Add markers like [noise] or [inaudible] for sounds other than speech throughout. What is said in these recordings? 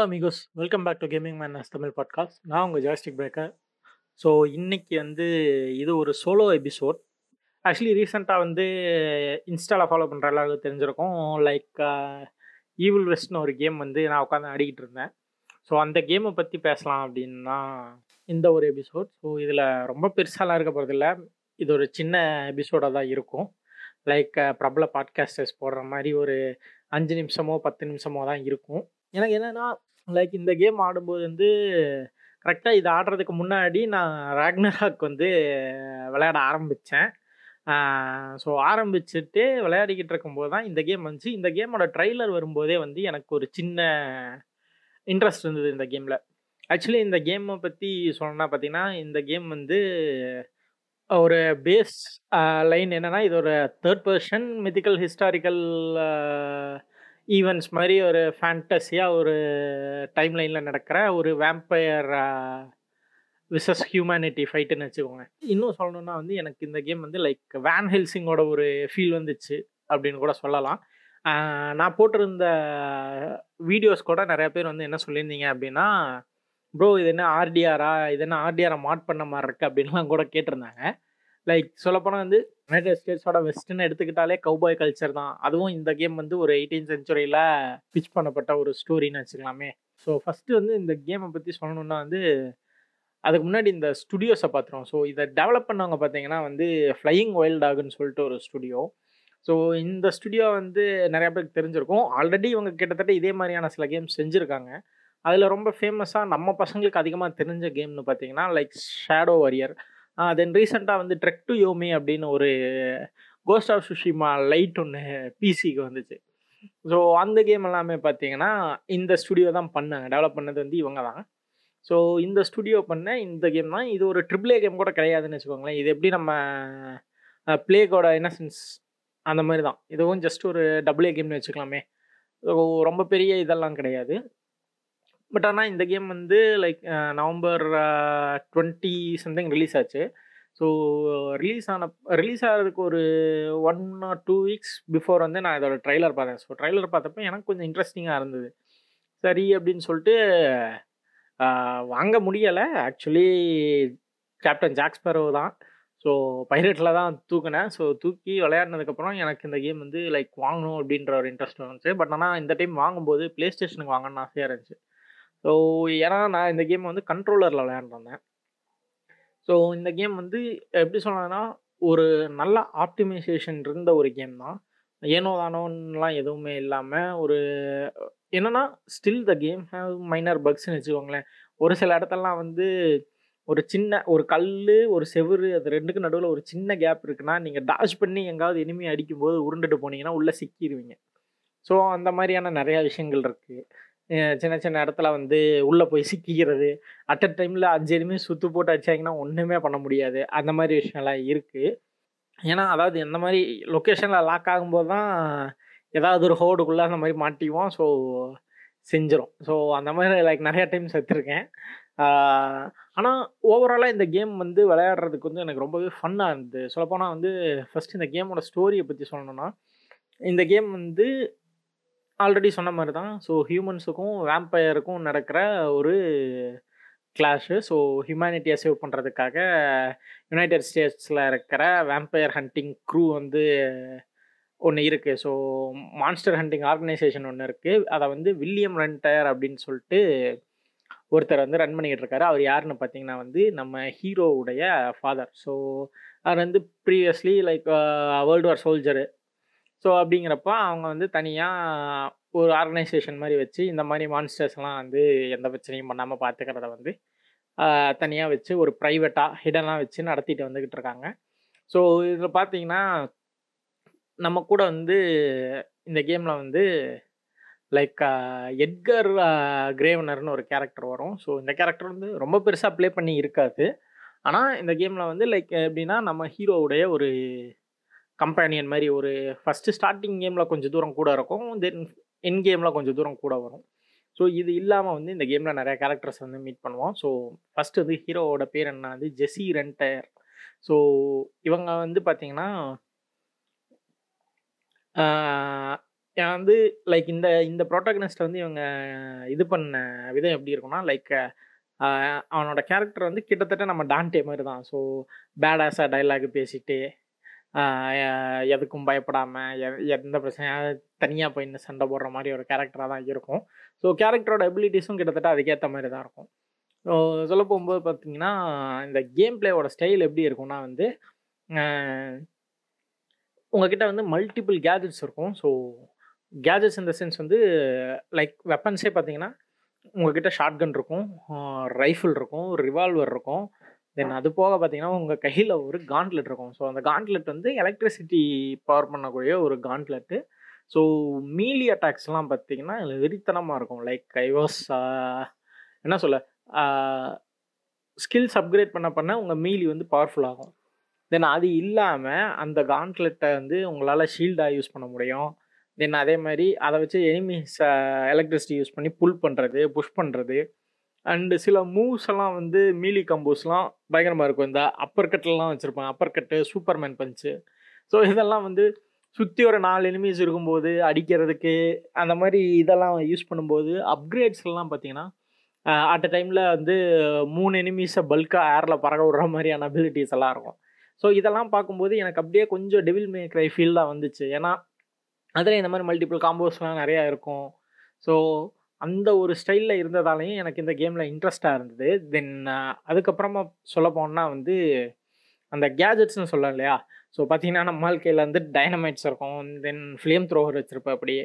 Hello amigos welcome back to gaming man Tamil podcast நான் உங்கள் joystick breaker so இன்றைக்கி வந்து இது ஒரு சோலோ எபிசோட் ஆக்சுவலி ரீசெண்டாக வந்து இன்ஸ்டாவில் ஃபாலோ பண்ணுற எல்லாருக்கும் தெரிஞ்சிருக்கும். லைக் ஈவில் வெஸ்ட்னு ஒரு கேம் வந்து நான் உட்காந்து ஆடிக்கிட்டு இருந்தேன். ஸோ அந்த கேமை பற்றி பேசலாம் அப்படின்னா இந்த ஒரு எபிசோட் ஸோ இதில் ரொம்ப பெருசாலாம் இருக்க போகிறதில்ல இது ஒரு சின்ன எபிசோடாக தான் இருக்கும். லைக் பிரபல பாட்காஸ்டர்ஸ் போடுற மாதிரி ஒரு அஞ்சு நிமிஷமோ பத்து நிமிஷமோ தான் இருக்கும். எனக்கு என்னென்னா லைக் இந்த கேம் ஆடும்போது வந்து கரெக்டாக இது ஆடுறதுக்கு முன்னாடி நான் ராக்னராக் வந்து விளையாட ஆரம்பித்தேன் ஸோ ஆரம்பிச்சுட்டு விளையாடிக்கிட்டு இருக்கும்போது தான் இந்த கேம் வந்துச்சு. இந்த கேமோட ட்ரைலர் வரும்போதே வந்து எனக்கு ஒரு சின்ன இன்ட்ரெஸ்ட் இருந்தது இந்த கேமில் ஆக்சுவலி இந்த கேமை பற்றி சொல்லணும்னா பார்த்தீங்கன்னா இந்த கேம் வந்து ஒரு பேஸ் லைன் என்னென்னா இது ஒரு third person mythical historical events மாதிரி ஒரு ஃபேண்டஸியாக ஒரு டைம் லைனில் நடக்கிற ஒரு வேம்பையர் விசஸ் ஹியூமனிட்டி ஃபைட்டுன்னு வச்சுக்கோங்க. இன்னும் சொல்லணும்னா வந்து எனக்கு இந்த கேம் வந்து லைக் வேன் ஹெல்சிங்கோட ஒரு ஃபீல் வந்துச்சு அப்படின்னு கூட சொல்லலாம். நான் போட்டிருந்த வீடியோஸ் கூட நிறைய பேர் வந்து என்ன சொல்லியிருந்தீங்க அப்படின்னா ப்ரோ இது என்ன ஆர்டிஆரா இது என்ன ஆர்டிஆரை மாட் பண்ண மாதிரி இருக்குது அப்படின்லாம் கூட கேட்டிருந்தாங்க. லைக் சொல்லப்போனால் வந்து யுனைடெட் ஸ்டேட்ஸோட வெஸ்டர்ன் எடுத்துக்கிட்டாலே கவுபாய் கல்ச்சர் தான். அதுவும் இந்த கேம் வந்து ஒரு எயிட்டீன் சென்ச்சுரியில் பிச் பண்ணப்பட்ட ஒரு ஸ்டோரின்னு வச்சுக்கலாமே. ஸோ ஃபஸ்ட்டு வந்து இந்த கேமை பற்றி சொல்லணுன்னா வந்து அதுக்கு முன்னாடி இந்த ஸ்டுடியோஸை பார்த்துருவோம். ஸோ இதை டெவலப் பண்ணவங்க பார்த்தீங்கன்னா வந்து ஃப்ளையிங் ஒயில்ட் டாகுன்னு சொல்லிட்டு ஒரு ஸ்டுடியோ ஸோ இந்த ஸ்டுடியோ வந்து நிறையா பேருக்கு தெரிஞ்சிருக்கும். ஆல்ரெடி இவங்க கிட்டத்தட்ட இதே மாதிரியான சில கேம்ஸ் செஞ்சுருக்காங்க. அதில் ரொம்ப ஃபேமஸாக நம்ம பசங்களுக்கு அதிகமாக தெரிஞ்ச கேம்னு பார்த்தீங்கன்னா லைக் ஷேடோ வாரியர் தென் ரீசெண்டாக வந்து ட்ரெக் டு யோமி அப்படின்னு ஒரு கோஸ்ட் ஆஃப் சுஷிமா லைட் ஒன்று பிசிக்கு வந்துச்சு. ஸோ அந்த கேம் எல்லாமே பார்த்தீங்கன்னா இந்த ஸ்டுடியோ தான் பண்ணாங்க. டெவலப் பண்ணது வந்து இவங்க தான். ஸோ இந்த ஸ்டுடியோ பண்ண இந்த கேம் தான். இது ஒரு ட்ரிபிள் ஏ கேம் கூட கிடையாதுன்னு வச்சுக்கோங்களேன். இது எப்படி நம்ம பிளேகோட இன்னசென்ஸ் அந்த மாதிரி தான். இதுவும் ஜஸ்ட் ஒரு டபுள் ஏ கேம்னு வச்சுக்கலாமே. ஸோ ரொம்ப பெரிய இதெல்லாம் கிடையாது. பட் ஆனால் இந்த கேம் வந்து like November twenty something release ஆச்சு. ஸோ ரிலீஸ் ஆன ரிலீஸ் ஆகிறதுக்கு ஒரு one or two weeks before வந்து நான் இதோட ட்ரைலர் பார்த்தேன். ஸோ ட்ரைலர் பார்த்தப்ப எனக்கு கொஞ்சம் இன்ட்ரெஸ்டிங்காக இருந்தது. சரி அப்படின்னு சொல்லிட்டு வாங்க முடியலை. ஆக்சுவலி கேப்டன் ஜாக்ஸ்பரோ தான். ஸோ பைரட்டில் தான் தூக்கினேன். ஸோ தூக்கி விளையாடினதுக்கப்புறம் எனக்கு இந்த கேம் வந்து லைக் வாங்கணும் அப்படின்ற ஒரு இன்ட்ரெஸ்ட் வந்துச்சு. பட் ஆனால் இந்த டைம் வாங்கும்போது ப்ளே ஸ்டேஷனுக்கு வாங்கணும்னு ஆசையாக இருந்துச்சு. ஸோ ஏன்னா நான் இந்த கேம் வந்து கண்ட்ரோலரில் விளையாண்டுருந்தேன். ஸோ இந்த கேம் வந்து எப்படி சொன்னதுன்னா ஒரு நல்ல ஆப்டிமைசேஷன் இருந்த ஒரு கேம் தான். ஏனோ தானோன்னெலாம் எதுவுமே இல்லாமல் ஒரு என்னென்னா still the game have minor பக்ஸ்ன்னு வச்சுக்கோங்களேன். ஒரு சில இடத்துலலாம் வந்து ஒரு சின்ன ஒரு கல் ஒரு செவுரு அது ரெண்டுக்கு நடுவில் ஒரு சின்ன கேப் இருக்குன்னா நீங்கள் டாஷ் பண்ணி எங்காவது இனிமே அடிக்கும்போது உருண்டுட்டு போனீங்கன்னா உள்ளே சிக்கிடுவீங்க ஸோ அந்த மாதிரியான நிறையா விஷயங்கள் இருக்குது சின்ன சின்ன இடத்துல வந்து உள்ளே போய் சிக்கிக்கிறது. அட் அ டைமில் அஞ்சு எதுவுமே சுற்று போட்டு அடிச்சாங்கன்னா ஒன்றுமே பண்ண முடியாது. அந்த மாதிரி விஷயம்லாம் இருக்குது ஏன்னா அதாவது எந்த மாதிரி லொக்கேஷனில் லாக் ஆகும்போது தான் ஏதாவது ஒரு ஹோடுக்குள்ளே அந்த மாதிரி மாட்டிக்குவோம். ஸோ செஞ்சிடும் ஸோ அந்த மாதிரி லைக் நிறையா டைம் செத்துருக்கேன். ஆனால் ஓவராலாக இந்த கேம் வந்து விளையாடுறதுக்கு வந்து எனக்கு ரொம்பவே ஃபன்னாக இருந்தது. சொல்லப்போனால் வந்து ஃபஸ்ட் இந்த கேமோட ஸ்டோரியை பற்றி சொல்லணும்னா இந்த கேம் வந்து ஆல்ரெடி சொன்ன மாதிரி தான். ஸோ ஹியூமன்ஸுக்கும் வேம்பயருக்கும் நடக்கிற ஒரு கிளாஷு ஸோ ஹியூமனிட்டியை சேவ் பண்ணுறதுக்காக யுனைடெட் ஸ்டேட்ஸில் இருக்கிற வேம்பயர் ஹண்டிங் க்ரூ வந்து ஒன்று இருக்குது ஸோ மான்ஸ்டர் ஹண்டிங் ஆர்கனைசேஷன் ஒன்று இருக்குது அதை வந்து வில்லியம் ரெண்டயர் அப்படின்னு சொல்லிட்டு ஒருத்தர் வந்து ரன் பண்ணிக்கிட்டு இருக்காரு. அவர் யாருன்னு பார்த்தீங்கன்னா வந்து நம்ம ஹீரோவுடைய ஃபாதர் ஸோ அவர் வந்து previously like world war soldier so அப்படிங்கிறப்ப அவங்க வந்து தனியாக ஒரு ஆர்கனைசேஷன் மாதிரி வச்சு இந்த மாதிரி மான்ஸ்டர்ஸ்லாம் வந்து எந்த பிரச்சனையும் பண்ணாமல் பார்த்துக்கிறத வந்து தனியாக வச்சு ஒரு ப்ரைவேட்டாக ஹிடனாக வச்சு நடத்திட்டு வந்துக்கிட்டு இருக்காங்க. ஸோ இதில் பார்த்தீங்கன்னா நம்ம கூட வந்து இந்த கேமில் வந்து லைக் எட்கர் கிரேவனர்னு ஒரு கேரக்டர் வரும். ஸோ இந்த கேரக்டர் வந்து ரொம்ப பெருசாக ப்ளே பண்ணி இருக்காது. ஆனால் இந்த கேமில் வந்து லைக் எப்படின்னா நம்ம ஹீரோவுடைய ஒரு கம்பேனியன் மாதிரி ஒரு ஃபஸ்ட்டு ஸ்டார்டிங் கேமில் கொஞ்சம் தூரம் கூட இருக்கும். தென் என் கேமில் கொஞ்சம் தூரம் கூட வரும். ஸோ இது இல்லாமல் வந்து இந்த கேமில் நிறைய கேரக்டர்ஸ் வந்து மீட் பண்ணுவோம். ஸோ ஃபஸ்ட்டு வந்து ஹீரோவோட பேர் என்ன வந்து ஜெஸி ரெண்டயர் ஸோ இவங்க வந்து பார்த்திங்கன்னா ஏன் வந்து லைக் இந்த இந்த ப்ரோட்டகனிஸ்ட் வந்து இவங்க இது பண்ண விதம் எப்படி இருக்கும்னா லைக் அவனோட கேரக்டர் வந்து கிட்டத்தட்ட நம்ம டான்டே மாதிரி தான். ஸோ பேடாஸாக டைலாக் பேசிட்டு எதுக்கும் பயப்படாமல் எந்த பிரச்சனையாக தனியாக போய் இன்னும் சண்டை போடுற மாதிரி ஒரு கேரக்டராக தான் இருக்கும். ஸோ கேரக்டரோட எபிலிட்டிஸும் கிட்டத்தட்ட அதுக்கேற்ற மாதிரி தான் இருக்கும். ஸோ சொல்ல போகும்போது பார்த்தீங்கன்னா இந்த கேம் பிளேவோட ஸ்டைல் எப்படி இருக்கும்னா வந்து உங்ககிட்ட வந்து மல்டிபிள் கேஜெட்ஸ் இருக்கும். ஸோ கேஜெட்ஸ் இந்த சென்ஸ் வந்து லைக் வெப்பன்ஸே பார்த்தீங்கன்னா உங்ககிட்ட ஷாட்கன் இருக்கும் ரைஃபிள் இருக்கும் ரிவால்வர் இருக்கும். தென் அது போக பார்த்தீங்கன்னா உங்கள் கையில் ஒரு காண்ட்லெட் இருக்கும். ஸோ அந்த காண்ட்லெட் வந்து எலக்ட்ரிசிட்டி பவர் பண்ணக்கூடிய ஒரு காண்ட்லெட்டு ஸோ மீலி அட்டாக்ஸ்லாம் பார்த்தீங்கன்னா வெறித்தனமாக இருக்கும். லைக் ஐ வாஸ் என்ன சொல்ல uh, ஸ்கில்ஸ் அப்கிரேட் பண்ண பண்ண உங்கள் மீலி வந்து பவர்ஃபுல் ஆகும். தென் அது இல்லாமல் அந்த காண்ட்லெட்டை வந்து உங்களால் ஷீல்டாக யூஸ் பண்ண முடியும். தென் அதே மாதிரி அதை வச்சு எனிமிஸ் எலக்ட்ரிசிட்டி யூஸ் பண்ணி புல் பண்ணுறது புஷ் பண்ணுறது அண்டு சில மூவ்ஸ் எல்லாம் வந்து மீலி கம்போஸ்லாம் பயங்கரமாக இருக்கும். இந்த அப்பர் கட்லாம் வச்சுருப்பாங்க. அப்பர் கட்டு சூப்பர்மேன் பஞ்சு ஸோ இதெல்லாம் வந்து சுற்றி ஒரு நாலு எனிமீஸ் இருக்கும்போது அடிக்கிறதுக்கு அந்த மாதிரி இதெல்லாம் யூஸ் பண்ணும்போது அப்கிரேட்ஸ்லாம் பார்த்தீங்கன்னா அட் அ டைமில் வந்து மூணு எனிமீஸை பல்காக ஏரில் பறக்க விடுற மாதிரியான அபிலிட்டிஸ் எல்லாம் இருக்கும். ஸோ இதெல்லாம் பார்க்கும்போது எனக்கு அப்படியே கொஞ்சம் டெவில் மேக்ரை ஃபீல் தான் வந்துச்சு. ஏன்னா அதில் இந்த மாதிரி மல்டிபிள் காம்போஸ்லாம் நிறையா இருக்கும். ஸோ அந்த ஒரு ஸ்டைலில் இருந்ததாலையும் எனக்கு இந்த கேமில் இன்ட்ரெஸ்டாக இருந்தது. தென் அதுக்கப்புறமா சொல்ல போனால் வந்து அந்த கேஜெட்ஸ்னு சொல்லலாம் இல்லையா? ஸோ பார்த்தீங்கன்னா நம்ம வாழ்க்கையில் வந்து டைனமைட்ஸ் இருக்கும். தென் ஃப்ளேம் த்ரோவர் வச்சுருப்பேன் அப்படியே.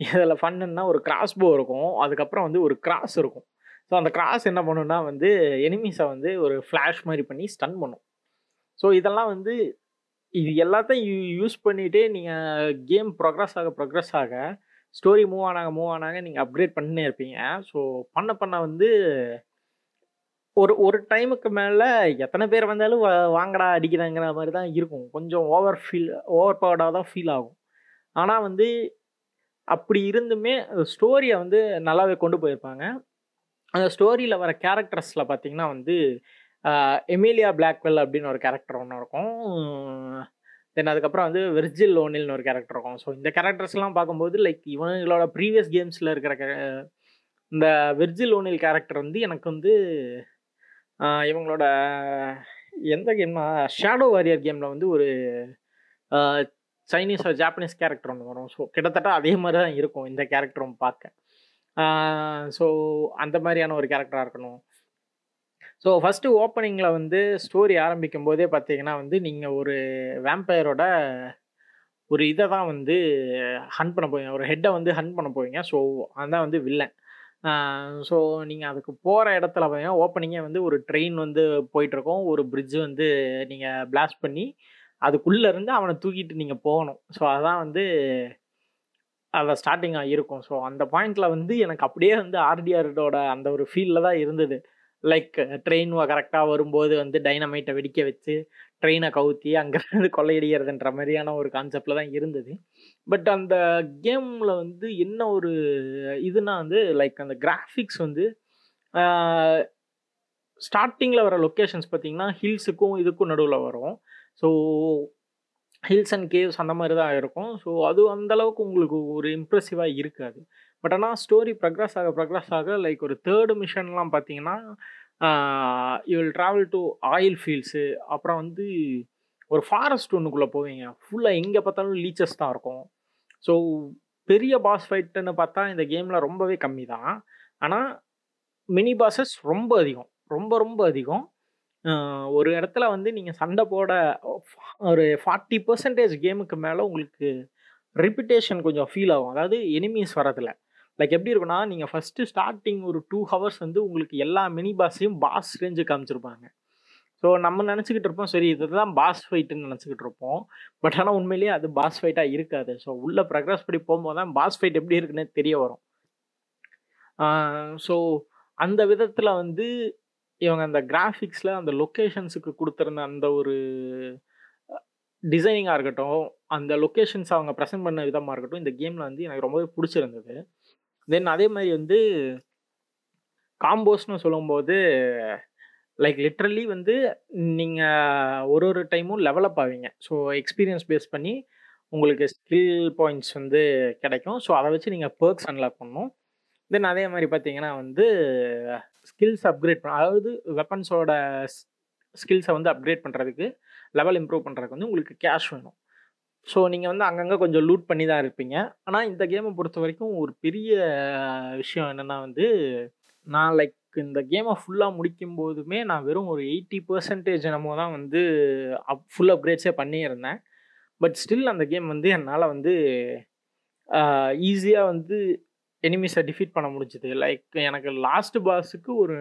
இதில் ஃபன்னுன்னா ஒரு கிராஸ் போ இருக்கும். அதுக்கப்புறம் வந்து ஒரு கிராஸ் இருக்கும். ஸோ அந்த கிராஸ் என்ன பண்ணுன்னா வந்து எனிமீஸை வந்து ஒரு ஃப்ளாஷ் மாதிரி பண்ணி ஸ்டன் பண்ணும். ஸோ இதெல்லாம் வந்து இது எல்லாத்தையும் யூஸ் பண்ணிகிட்டே நீங்கள் கேம் ப்ரோக்ரஸ் ஆக ப்ரோக்ரஸ் ஆக ஸ்டோரி மூவ் ஆனாங்க மூவ் ஆனாங்க நீங்கள் அப்கிரேட் பண்ணே இருப்பீங்க. ஸோ பண்ண பண்ண வந்து ஒரு ஒரு டைமுக்கு மேலே எத்தனை பேர் வந்தாலும் வாங்கடா அடிக்கிறாங்கிற மாதிரி தான் இருக்கும். கொஞ்சம் ஓவர் ஃபீல் ஓவர் பவர்டாக தான் ஃபீல் ஆகும். ஆனால் வந்து அப்படி இருந்துமே ஸ்டோரியை வந்து நல்லாவே கொண்டு போயிருப்பாங்க. அந்த ஸ்டோரியில் வர கேரக்டர்ஸில் பார்த்தீங்கன்னா வந்து எமிலியா பிளாக்வெல் அப்படின்னு ஒரு கேரக்டர் ஒன்று இருக்கும். தென் அதுக்கப்புறம் வந்து வெர்ஜில் லோனில்னு ஒரு கேரக்டர் இருக்கும். ஸோ இந்த கேரக்டர்ஸ்லாம் பார்க்கும்போது லைக் இவங்களோட ப்ரீவியஸ் கேம்ஸில் இருக்கிற இந்த வெர்ஜில் ஓனில் கேரக்டர் வந்து எனக்கு வந்து இவங்களோட எந்த கேம்னா ஷேடோ வாரியர் கேமில் வந்து ஒரு சைனீஸ் ஜாப்பனீஸ் கேரக்டர் ஒன்று வரும். ஸோ கிட்டத்தட்ட அதே மாதிரி தான் இருக்கும் இந்த கேரக்டரும் பார்க்க. ஸோ அந்த மாதிரியான ஒரு கேரக்டராக இருக்கணும். ஸோ ஃபஸ்ட்டு ஓப்பனிங்கில் வந்து ஸ்டோரி ஆரம்பிக்கும் போதே பார்த்தீங்கன்னா வந்து நீங்கள் ஒரு வேம்பயரோட ஒரு இதை தான் வந்து ஹன் பண்ண போவீங்க ஒரு ஹெட்டை வந்து ஹன் பண்ண போவீங்க ஸோ அதுதான் வந்து வில்லன் ஸோ நீங்கள் அதுக்கு போகிற இடத்துல பார்த்தீங்கன்னா ஓப்பனிங்கே வந்து ஒரு ட்ரெயின் வந்து போயிட்டுருக்கோம். ஒரு பிரிட்ஜ் வந்து நீங்கள் பிளாஸ்ட் பண்ணி அதுக்குள்ளே இருந்து அவனை தூக்கிட்டு நீங்கள் போகணும். ஸோ அதான் வந்து அதை ஸ்டார்டிங்காக இருக்கும். ஸோ அந்த பாயிண்டில் வந்து எனக்கு அப்படியே வந்து ஆர்டிஆர்டோட அந்த ஒரு ஃபீலில் தான் இருந்தது. லைக் ட்ரெயின் கரெக்டாக வரும்போது வந்து டைனமைட்டை வெடிக்க வச்சு ட்ரெயினை கவுத்தி அங்கேருந்து [laughs] கொள்ளையடிக்கிறதுன்ற மாதிரியான ஒரு கான்செப்டில் தான் இருந்தது. பட் அந்த கேமில் வந்து என்ன ஒரு இதுனா வந்து லைக் அந்த கிராஃபிக்ஸ் வந்து ஸ்டார்டிங்கில் வர லொக்கேஷன்ஸ் பார்த்தீங்கன்னா ஹில்ஸுக்கும் இதுக்கும் நடுவில் வரும். ஸோ ஹில்ஸ் அண்ட் கேவ்ஸ் அந்த மாதிரி தான் இருக்கும். ஸோ அது அந்தளவுக்கு உங்களுக்கு ஒரு இம்ப்ரெசிவாக இருக்காது. பட் ஆனால் ஸ்டோரி ப்ரக்ரஸ் ஆக ப்ரக்ரஸ் ஆக லைக் ஒரு தேர்டு மிஷன்லாம் பார்த்தீங்கன்னா you will travel to oil fields அப்புறம் வந்து ஒரு ஃபாரஸ்ட் ஒன்றுக்குள்ளே போவீங்க. ஃபுல்லாக எங்கே பார்த்தாலும் லீச்சஸ் தான் இருக்கும். ஸோ பெரிய பாஸ் ஃபைட்டுன்னு பார்த்தா இந்த கேமில் ரொம்பவே கம்மி தான். ஆனால் மினி பாஸஸ் ரொம்ப அதிகம். ரொம்ப ரொம்ப அதிகம். ஒரு இடத்துல வந்து நீங்கள் சண்டை போட ஒரு ஃபார்ட்டி பர்சன்டேஜ் கேமுக்கு மேலே உங்களுக்கு ரிப்பிட்டேஷன் கொஞ்சம் ஃபீல் ஆகும். அதாவது எனிமீஸ் வரதில்லை லைக் எப்படி இருக்குன்னா நீங்கள் ஃபஸ்ட்டு ஸ்டார்டிங் ஒரு டூ ஹவர்ஸ் வந்து உங்களுக்கு எல்லா மினி பாஸையும் பாஸ் ரேஞ்சு காமிச்சிருப்பாங்க. ஸோ நம்ம நினச்சிக்கிட்டு இருப்போம் சரி இதுதான் பாஸ் ஃபைட்டுன்னு நினச்சிக்கிட்டு இருப்போம். பட் ஆனால் உண்மையிலேயே அது பாஸ் ஃபைட்டாக இருக்காது. ஸோ உள்ளே ப்ரக்ரஸ் படி போகும்போது தான் பாஸ் ஃபைட் எப்படி இருக்குன்னு தெரிய வரும். ஸோ அந்த விதத்தில் வந்து இவங்க அந்த கிராஃபிக்ஸில் அந்த லொக்கேஷன்ஸுக்கு கொடுத்துருந்த அந்த ஒரு டிசைனிங்காக இருக்கட்டும் அந்த லொக்கேஷன்ஸ் அவங்க ப்ரெசென்ட் பண்ண விதமாக இருக்கட்டும் இந்த கேமில் வந்து எனக்கு ரொம்பவே பிடிச்சிருந்தது. தென் அதே மாதிரி வந்து காம்போஸ்னு சொல்லும்போது லைக் லிட்ரலி வந்து நீங்கள் ஒரு ஒரு டைமும் லெவலப் ஆவீங்க ஸோ எக்ஸ்பீரியன்ஸ் பேஸ் பண்ணி உங்களுக்கு ஸ்கில் பாயிண்ட்ஸ் வந்து கிடைக்கும். ஸோ அதை வச்சு நீங்கள் பர்க்ஸ் அன்லாக் பண்ணணும். தென் அதே மாதிரி பார்த்தீங்கன்னா வந்து ஸ்கில்ஸ் அப்கிரேட் பண்ண அதாவது வெப்பன்ஸோட ஸ்கில்ஸை வந்து அப்கிரேட் பண்ணுறதுக்கு லெவல் இம்ப்ரூவ் பண்ணுறதுக்கு வந்து உங்களுக்கு கேஷ் வேணும். ஸோ நீங்கள் வந்து அங்கங்கே கொஞ்சம் லூட் பண்ணி தான் இருப்பீங்க. ஆனால் இந்த கேமை பொறுத்த வரைக்கும் ஒரு பெரிய விஷயம் என்னென்னா வந்து, நான் லைக் இந்த கேமை ஃபுல்லாக முடிக்கும் போதுமே நான் வெறும் ஒரு 80% என்னமோ தான் வந்து அப் ஃபுல் அப்கிரேட்ஸே பண்ணியிருந்தேன். பட் ஸ்டில் அந்த கேம் வந்து என்னால் வந்து ஈஸியாக வந்து எனிமிஸை டிஃபீட் பண்ண முடிஞ்சது. லைக் எனக்கு லாஸ்ட் பாஸுக்கு ஒரு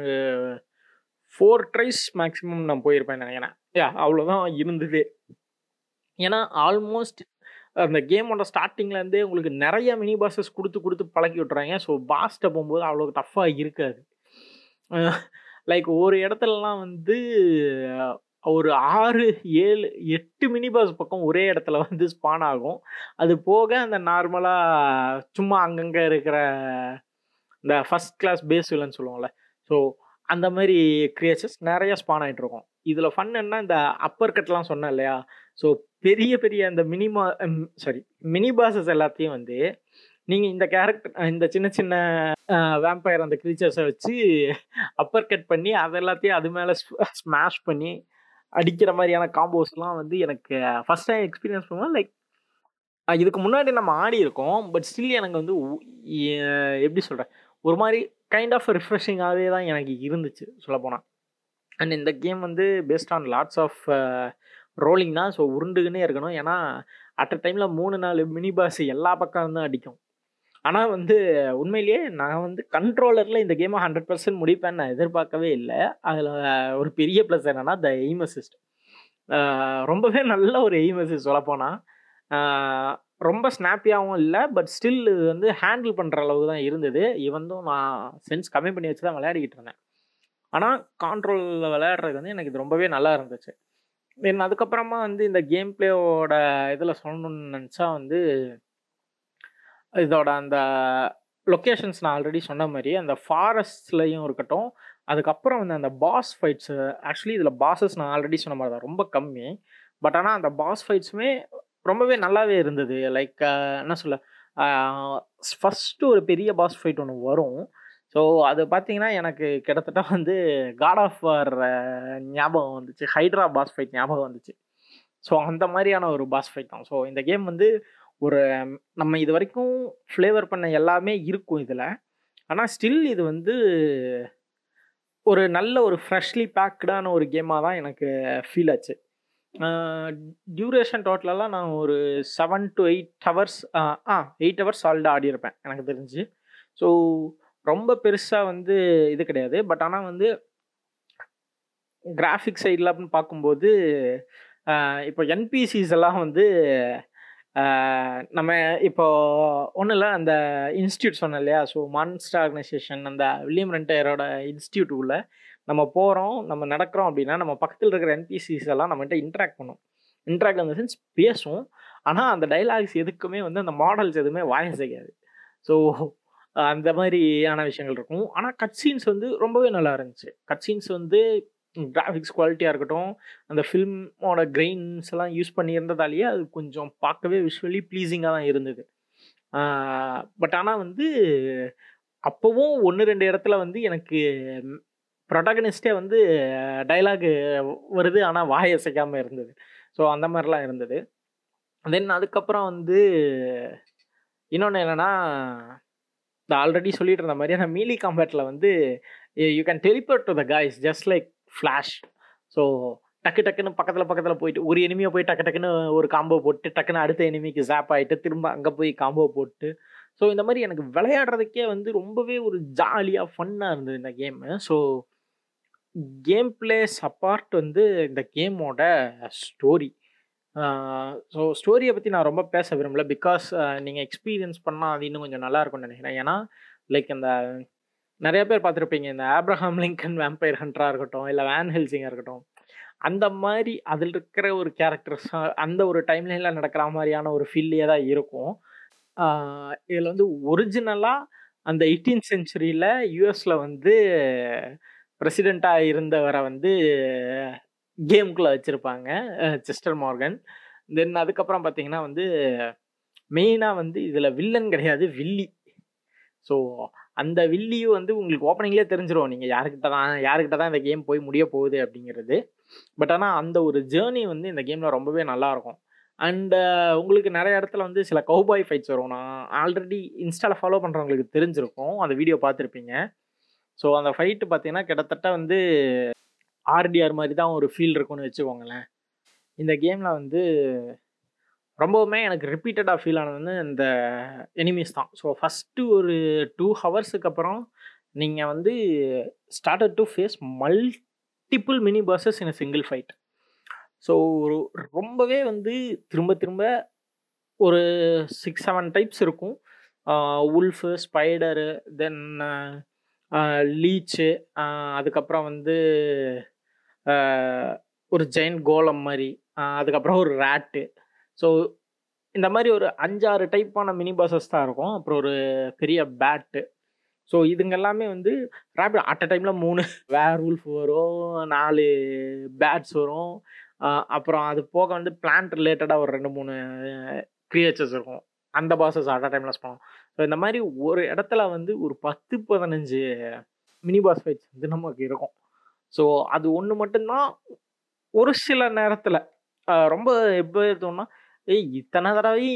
ஃபோர் ட்ரைஸ் மேக்ஸிமம் நான் போயிருப்பேன் நினைக்கிறேன் யாஹ் அவ்வளோதான் இருந்தது ஏன்னா ஆல்மோஸ்ட் அந்த கேமோட ஸ்டார்டிங்லேருந்தே உங்களுக்கு நிறைய மினி பாஸஸ் கொடுத்து கொடுத்து பழக்கி விட்றாங்க ஸோ பாஸ்ட்ட போகும்போது அவ்வளோ டஃப்பாக இருக்காது. லைக் ஒரு இடத்துலலாம் வந்து ஒரு 6, 7, 8 மினி பாஸ் பக்கம் ஒரே இடத்துல வந்து ஸ்பான் ஆகும். அது போக அந்த நார்மலாக சும்மா அங்கங்கே இருக்கிற இந்த ஃபர்ஸ்ட் கிளாஸ் பேஸ் இல்லைன்னு சொல்லுவோம்ல. ஸோ அந்த மாதிரி கிரியேச்சர்ஸ் நிறைய ஸ்பான் ஆகிட்டு இருக்கும். இதில் ஃபன் என்ன இந்த அப்பர் கட்லாம் சொன்னேன் இல்லையா? ஸோ பெரிய பெரிய அந்த மினிமா சாரி மினி பாசஸ் எல்லாத்தையும் வந்து நீங்கள் இந்த கேரக்டர் இந்த சின்ன சின்ன வேம்பயர் அந்த க்ரீச்சர்ஸை வச்சு அப்பர் கட் பண்ணி அது எல்லாத்தையும் அது மேலே ஸ்மாஷ் பண்ணி அடிக்கிற மாதிரியான காம்போஸ்லாம் வந்து எனக்கு ஃபர்ஸ்ட் டைம் எக்ஸ்பீரியன்ஸ் பண்ணுவோம் லைக் இதுக்கு முன்னாடி நம்ம ஆடியிருக்கோம். பட் ஸ்டில் எனக்கு வந்து எப்படி சொல்கிறேன் ஒரு மாதிரி கைண்ட் ஆஃப் ரிஃப்ரெஷிங்காகவே தான் எனக்கு இருந்துச்சு சொல்லப்போனால் அண்ட் இந்த கேம் வந்து based on lots of rolling தான். ஸோ உருண்டுக்குன்னே இருக்கணும். ஏன்னா அட் அ டைமில் மூணு நாலு மினி பாஸ் எல்லா பக்கம் தான் அடிக்கும். ஆனால் வந்து உண்மையிலேயே நான் வந்து கண்ட்ரோலரில் இந்த கேமை ஹண்ட்ரட் பர்சன்ட் முடிப்பேன்னு நான் எதிர்பார்க்கவே இல்லை அதில் ஒரு பெரிய ப்ளஸ் என்னென்னா த எய்ம் அசிஸ்ட். ரொம்பவே நல்ல ஒரு எய்ம் அசிஸ்ட் சொல்லப்போனால் ரொம்ப ஸ்னாப்பியாகவும் இல்லை பட் ஸ்டில் இது வந்து ஹேண்டில் பண்ணுற அளவுக்கு தான் இருந்தது. இவந்தும் நான் சென்ஸ் கம்மி பண்ணி வச்சு தான் விளையாடிக்கிட்டு இருந்தேன். ஆனால் கான்ட்ரோலில் விளையாடுறது வந்து எனக்கு இது ரொம்பவே நல்லா இருந்துச்சு. தென் அதுக்கப்புறமா வந்து இந்த கேம் பிளேவோட இதில் சொல்லணும்னு நினச்சா வந்து இதோட அந்த லொக்கேஷன்ஸ் நான் ஆல்ரெடி சொன்ன மாதிரி அந்த ஃபாரஸ்ட்லேயும் இருக்கட்டும், அதுக்கப்புறம் வந்து அந்த பாஸ் ஃபைட்ஸ் ஆக்சுவலி இதில் பாஸஸ் நான் ஆல்ரெடி சொன்ன மாதிரி தான் ரொம்ப கம்மி. பட் ஆனால் அந்த பாஸ் ஃபைட்ஸுமே ரொம்பவே நல்லாவே இருந்தது. லைக் என்ன சொல்ல? ஃபஸ்ட்டு ஒரு பெரிய பாஸ் ஃபைட் ஒன்று வரும். ஸோ அது பார்த்தீங்கன்னா, எனக்கு கிட்டத்தட்ட வந்து காட் ஆஃப் வார் ஞாபகம் வந்துச்சு. ஹைட்ரா பாஸ் ஃபைட் ஞாபகம் வந்துச்சு. ஸோ அந்த மாதிரியான ஒரு பாஸ் ஃபைட் தான். ஸோ இந்த கேம் வந்து ஒரு நம்ம இது வரைக்கும் ஃப்ளேவர் பண்ண எல்லாமே இருக்கும் இதில் ஆனால் ஸ்டில் இது வந்து ஒரு நல்ல ஒரு ஃப்ரெஷ்லி பேக்டான ஒரு கேமாக தான் எனக்கு ஃபீல் ஆச்சு. டியூரேஷன் டோட்டலா நான் ஒரு செவன் டு எயிட் ஹவர்ஸ் ஆ எயிட் ஹவர்ஸ் சாலிடா ஆடியிருப்பேன் எனக்கு தெரிஞ்சு. ஸோ ரொம்ப பெருசாக வந்து இது கிடையாது. பட் ஆனால் வந்து கிராஃபிக்ஸ் சைடில் அப்படின்னு பார்க்கும்போது, இப்போ என்பிசிஸ் எல்லாம் வந்து நம்ம இப்போ ஒன்றும் இல்லை அந்த இன்ஸ்டியூட் சொன்னோம் இல்லையா? ஸோ மான்ஸ்டர் ஆர்கனைசேஷன் அந்த வில்லியம் ரெண்டையரோட இன்ஸ்டியூட்டுக்குள்ளே உள்ள நம்ம போகிறோம் நம்ம நடக்கிறோம் அப்படின்னா, நம்ம பக்கத்தில் இருக்கிற என்பிசிஸ் எல்லாம் நம்மகிட்ட இன்ட்ராக்ட் பண்ணும். இன்ட்ராக்ட் அந்த சென்ஸ் பேசும். ஆனால் அந்த டைலாக்ஸ் எதுக்குமே வந்து அந்த மாடல்ஸ் எதுவுமே வாய் செய்யாது ஸோ அந்த மாதிரியான விஷயங்கள் இருக்கும். ஆனால் கட் சீன்ஸ் வந்து ரொம்பவே நல்லா இருந்துச்சு. கட் சீன்ஸ் வந்து கிராஃபிக்ஸ் குவாலிட்டியாக இருக்கட்டும், அந்த ஃபில்மோட கிரெயின்ஸ் எல்லாம் யூஸ் பண்ணியிருந்ததாலேயே அது கொஞ்சம் பார்க்கவே விஷுவலி ப்ளீஸிங்காக தான் இருந்தது. பட் ஆனால் வந்து அப்போவும் ஒன்று ரெண்டு இடத்துல வந்து எனக்கு புரோட்டகனிஸ்ட்டே வந்து டயலாக் வருது. ஆனால் வாய் இருந்தது. ஸோ அந்த மாதிரிலாம் இருந்தது. தென் அதுக்கப்புறம் வந்து இன்னொன்று என்னென்னா நான் ஆல்ரெடி சொல்லிட்டு இருந்த மாதிரி அந்த மீலி காம்பேட்டில் வந்து you can teleport to the guys just like flash so டக்கு டக்குன்னு பக்கத்தில் பக்கத்தில் போயிட்டு ஒரு எனிமியை போய் டக்கு டக்குன்னு ஒரு காம்போ போட்டு, டக்குன்னு அடுத்த எனிமிக்கு ஜாப் ஆகிட்டு திரும்ப அங்கே போய் காம்போ போட்டு, ஸோ இந்த மாதிரி எனக்கு விளையாடுறதுக்கே வந்து ரொம்பவே ஒரு ஜாலியாக ஃபன்னாக இருந்தது இந்த game. So game plays apart வந்து இந்த கேமோட ஸ்டோரி. ஸோ ஸ்டோரியை பற்றி நான் ரொம்ப பேச விரும்பல. பிகாஸ் நீங்கள் எக்ஸ்பீரியன்ஸ் பண்ணால் அது இன்னும் கொஞ்சம் நல்லா இருக்கும்னு ஏன்னா, லைக் அந்த நிறைய பேர் பார்த்துருப்பீங்க இந்த ஆப்ரஹாம் லிங்கன் வேம்பயர் ஹண்ட்ராக இருக்கட்டும், இல்லை வேன் ஹெல்சிங்காக இருக்கட்டும். அந்த மாதிரி அதில் இருக்கிற ஒரு கேரக்டர்ஸ் அந்த ஒரு டைம் நடக்கிற மாதிரியான ஒரு ஃபீல்லே தான் இருக்கும். இதில் வந்து ஒரிஜினலாக அந்த எயிட்டீன் செஞ்சுரியில் யூஎஸில் வந்து பிரசிடெண்ட்டாக இருந்தவரை வந்து கேமுக்குள்ளே வச்சுருப்பாங்க செஸ்டர் மார்கன். தென் அதுக்கப்புறம் பார்த்தீங்கன்னா வந்து மெயினாக வந்து இதில் வில்லன் கிடையாது வில்லி. ஸோ அந்த வில்லியும் வந்து உங்களுக்கு ஓப்பனிங்லேயே தெரிஞ்சிடும் நீங்கள் யாருக்கிட்ட தான் யாருக்கிட்ட தான் இந்த கேம் போய் முடிய போகுது அப்படிங்கிறது. பட் ஆனால் அந்த ஒரு ஜேர்னி வந்து இந்த கேமில் ரொம்பவே நல்லாயிருக்கும் அண்டு உங்களுக்கு நிறைய இடத்துல வந்து சில கௌபாய் ஃபைட்ஸ் வரும். நான் ஆல்ரெடி இன்ஸ்டாவில் ஃபாலோ பண்ணுறவங்களுக்கு தெரிஞ்சிருக்கும். அந்த வீடியோ பார்த்துருப்பீங்க ஸோ அந்த ஃபைட்டு பார்த்தீங்கன்னா கிட்டத்தட்ட வந்து ஆர்டிஆர் மாதிரி தான் ஒரு ஃபீல் இருக்கும்னு வச்சுக்கோங்களேன். இந்த கேமில் வந்து ரொம்பவுமே எனக்கு ரிப்பீட்டடாக ஃபீல் ஆனது வந்து இந்த எனிமீஸ் தான். ஸோ ஃபஸ்ட்டு ஒரு டூ ஹவர்ஸுக்கு அப்புறம் நீங்கள் வந்து started to face multiple mini bosses in single fight so ஒரு ரொம்பவே வந்து திரும்ப திரும்ப ஒரு சிக்ஸ் செவன் டைப்ஸ் இருக்கும். உல்ஃபு ஸ்பைடரு தென் லீச்சு அதுக்கப்புறம் வந்து ஒரு ஜெயின் கோலம் மாதிரி அதுக்கப்புறம் ஒரு ரேட்டு ஸோ இந்த மாதிரி ஒரு அஞ்சாறு டைப்பான மினி பஸ்ஸஸ் தான் இருக்கும். அப்புறம் ஒரு பெரிய பேட்டு ஸோ இதுங்க எல்லாமே வந்து ரேபிட் அட் அ டைமில் மூணு [laughs] வேர் உல்ஃப் வரும் நாலு பேட்ஸ் வரும். அப்புறம் அது போக வந்து பிளான்ட் ரிலேட்டடாக ஒரு ரெண்டு மூணு க்ரியேச்சர்ஸ் இருக்கும். அந்த பாசஸ் அட் அ டைமில் பண்ணுவோம் ஸோ இந்த மாதிரி ஒரு இடத்துல வந்து ஒரு பத்து பதினஞ்சு மினி பாஸ் ஃபைட்ஸ் வந்து நமக்கு இருக்கும். ஸோ அது ஒன்று மட்டும்தான் ஒரு சில நேரத்தில். ரொம்ப எப்போ எடுத்தோம்னா ஏய் இத்தனை தடவை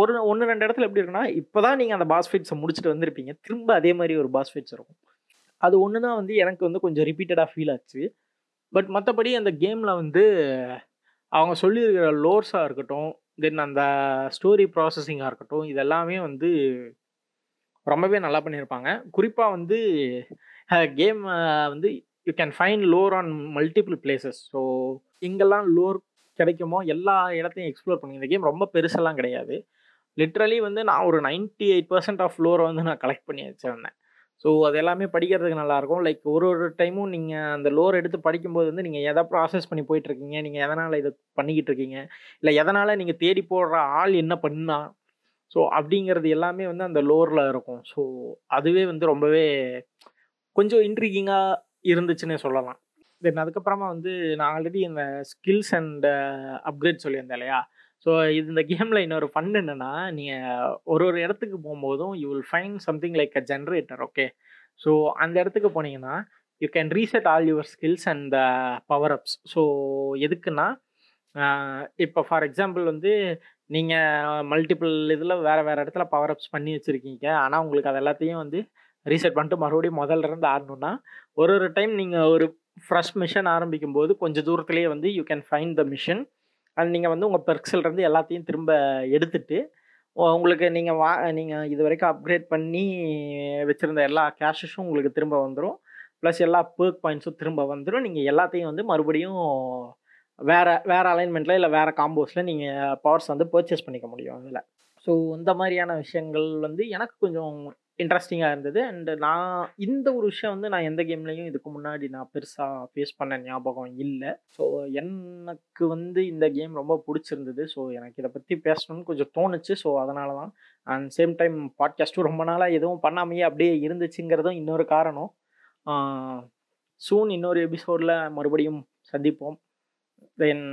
ஒரு ஒன்று ரெண்டு இடத்துல எப்படி இருக்குன்னா இப்போ தான் நீங்கள் அந்த பாஸ் ஃபைட்ஸை முடிச்சுட்டு வந்திருப்பீங்க. திரும்ப அதே மாதிரி ஒரு பாஸ் ஃபைட்ஸ் இருக்கும். அது ஒன்று தான் வந்து எனக்கு வந்து கொஞ்சம் ரிப்பீட்டடாக ஃபீல் ஆச்சு. பட் மற்றபடி அந்த கேமில் வந்து அவங்க சொல்லியிருக்கிற லோர்ஸாக இருக்கட்டும் தென் அந்த ஸ்டோரி ப்ராசஸிங்காக இருக்கட்டும் இதெல்லாமே வந்து ரொம்பவே நல்லா பண்ணியிருப்பாங்க. குறிப்பாக வந்து கேம் வந்து you can find lore on multiple places so எங்கெல்லாம் லோர் கிடைக்குமோ? எல்லா இடத்தையும் எக்ஸ்ப்ளோர் பண்ணி இந்த கேம் ரொம்ப பெருசெல்லாம் கிடையாது. லிட்ரலி வந்து நான் ஒரு நைன்ட்டி எயிட் பர்சன்ட் ஆஃப் லோரை வந்து நான் கலெக்ட் பண்ணி வச்சிருந்தேன். ஸோ அது எல்லாமே படிக்கிறதுக்கு நல்லாயிருக்கும். லைக் ஒரு ஒரு டைமும் நீங்கள் அந்த லோர் எடுத்து படிக்கும்போது வந்து நீங்கள் எதை ப்ராசஸ் பண்ணி போயிட்டுருக்கீங்க? நீங்கள் எதனால் இதை பண்ணிக்கிட்டு இருக்கீங்க? இல்லை எதனால் நீங்கள் தேடி போடுற ஆள் என்ன பண்ணா? ஸோ அப்படிங்கிறது எல்லாமே வந்து அந்த லோரில் இருக்கும். ஸோ அதுவே வந்து ரொம்பவே கொஞ்சம் இன்ட்ரிகிங்காக இருந்துச்சுன்னே சொல்லலாம். தென் அதுக்கப்புறமா வந்து நான் ஆல்ரெடி இந்த ஸ்கில்ஸ் அண்ட் அப்கிரேட் சொல்லியிருந்தேன் இல்லையா? ஸோ இது இந்த கேமில் இன்னொரு ஃபன் என்னென்னா நீங்கள் ஒரு ஒரு இடத்துக்கு போகும்போதும் you will find something like a generator okay so அந்த இடத்துக்கு போனீங்கன்னா you can reset all your skills and power ups so எதுக்குன்னா இப்போ ஃபார் எக்ஸாம்பிள் வந்து நீங்கள் மல்டிபிள் இதில் வேறு வேறு இடத்துல பவர் அப்ஸ் பண்ணி வச்சுருக்கீங்க. ஆனால் உங்களுக்கு அது எல்லாத்தையும் வந்து ரீசெட் பண்ணிட்டு மறுபடியும் முதல்ல இருந்து ஆடணும்னா ஒரு ஒரு டைம் நீங்கள் ஒரு ஃப்ரெஷ் மிஷன் ஆரம்பிக்கும் போது கொஞ்சம் தூரத்துலேயே வந்து you can find the mission அது நீங்கள் வந்து உங்கள் பெர்க்ஸ்லேருந்து எல்லாத்தையும் திரும்ப எடுத்துட்டு உங்களுக்கு நீங்கள் வா நீங்கள் இது வரைக்கும் அப்கிரேட் பண்ணி வச்சுருந்த எல்லா கேஷஸும் உங்களுக்கு திரும்ப வந்துடும் ப்ளஸ் எல்லா பேர்க் பாயிண்ட்ஸும் திரும்ப வந்துடும் நீங்கள் எல்லாத்தையும் வந்து மறுபடியும் வேறு வேறு அலைன்மெண்ட்டில் இல்லை வேறு காம்போஸில் நீங்கள் பவர்ஸ் வந்து பர்ச்சேஸ் பண்ணிக்க முடியும் அதில். ஸோ இந்த மாதிரியான விஷயங்கள் வந்து எனக்கு கொஞ்சம் இன்ட்ரெஸ்டிங்காக இருந்தது. அண்டு நான் இந்த ஒரு விஷயம் வந்து நான் எந்த கேம்லேயும் இதுக்கு முன்னாடி நான் பெருசாக ஃபேஸ் பண்ண ஞாபகம் இல்லை. ஸோ எனக்கு வந்து இந்த கேம் ரொம்ப பிடிச்சிருந்தது. ஸோ எனக்கு இதை பற்றி பேசணும்னு கொஞ்சம் தோணுச்சு. ஸோ அதனால தான் அண்ட் சேம் டைம் பாட்காஸ்ட்டும் ரொம்ப நாளாக எதுவும் பண்ணாமையே அப்படியே இருந்துச்சுங்கிறதும் இன்னொரு காரணம். சூன் இன்னொரு எபிசோடில் மறுபடியும் சந்திப்போம். தென்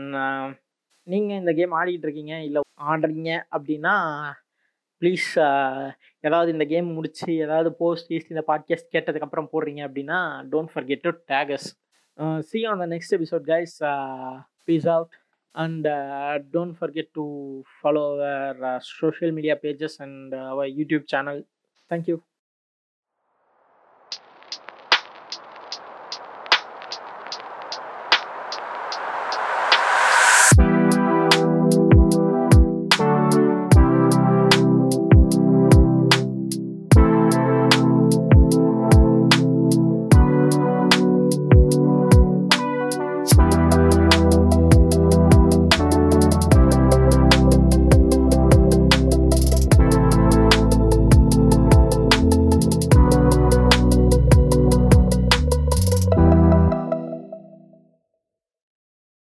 நீங்கள் இந்த கேம் ஆடிக்கிட்டு இருக்கீங்க இல்லை ஆடுறீங்க அப்படின்னா ப்ளீஸ் ஏதாவது இந்த கேம் முடிச்சு ஏதாவது போஸ்ட் ஈஸ்ட் இந்த பாட்காஸ்ட் கேட்டதுக்கப்புறம் போடுறீங்க அப்படின்னா don't forget to tag us see on the next episode guys peace out and don't forget to follow our social media pages and our YouTube channel thank you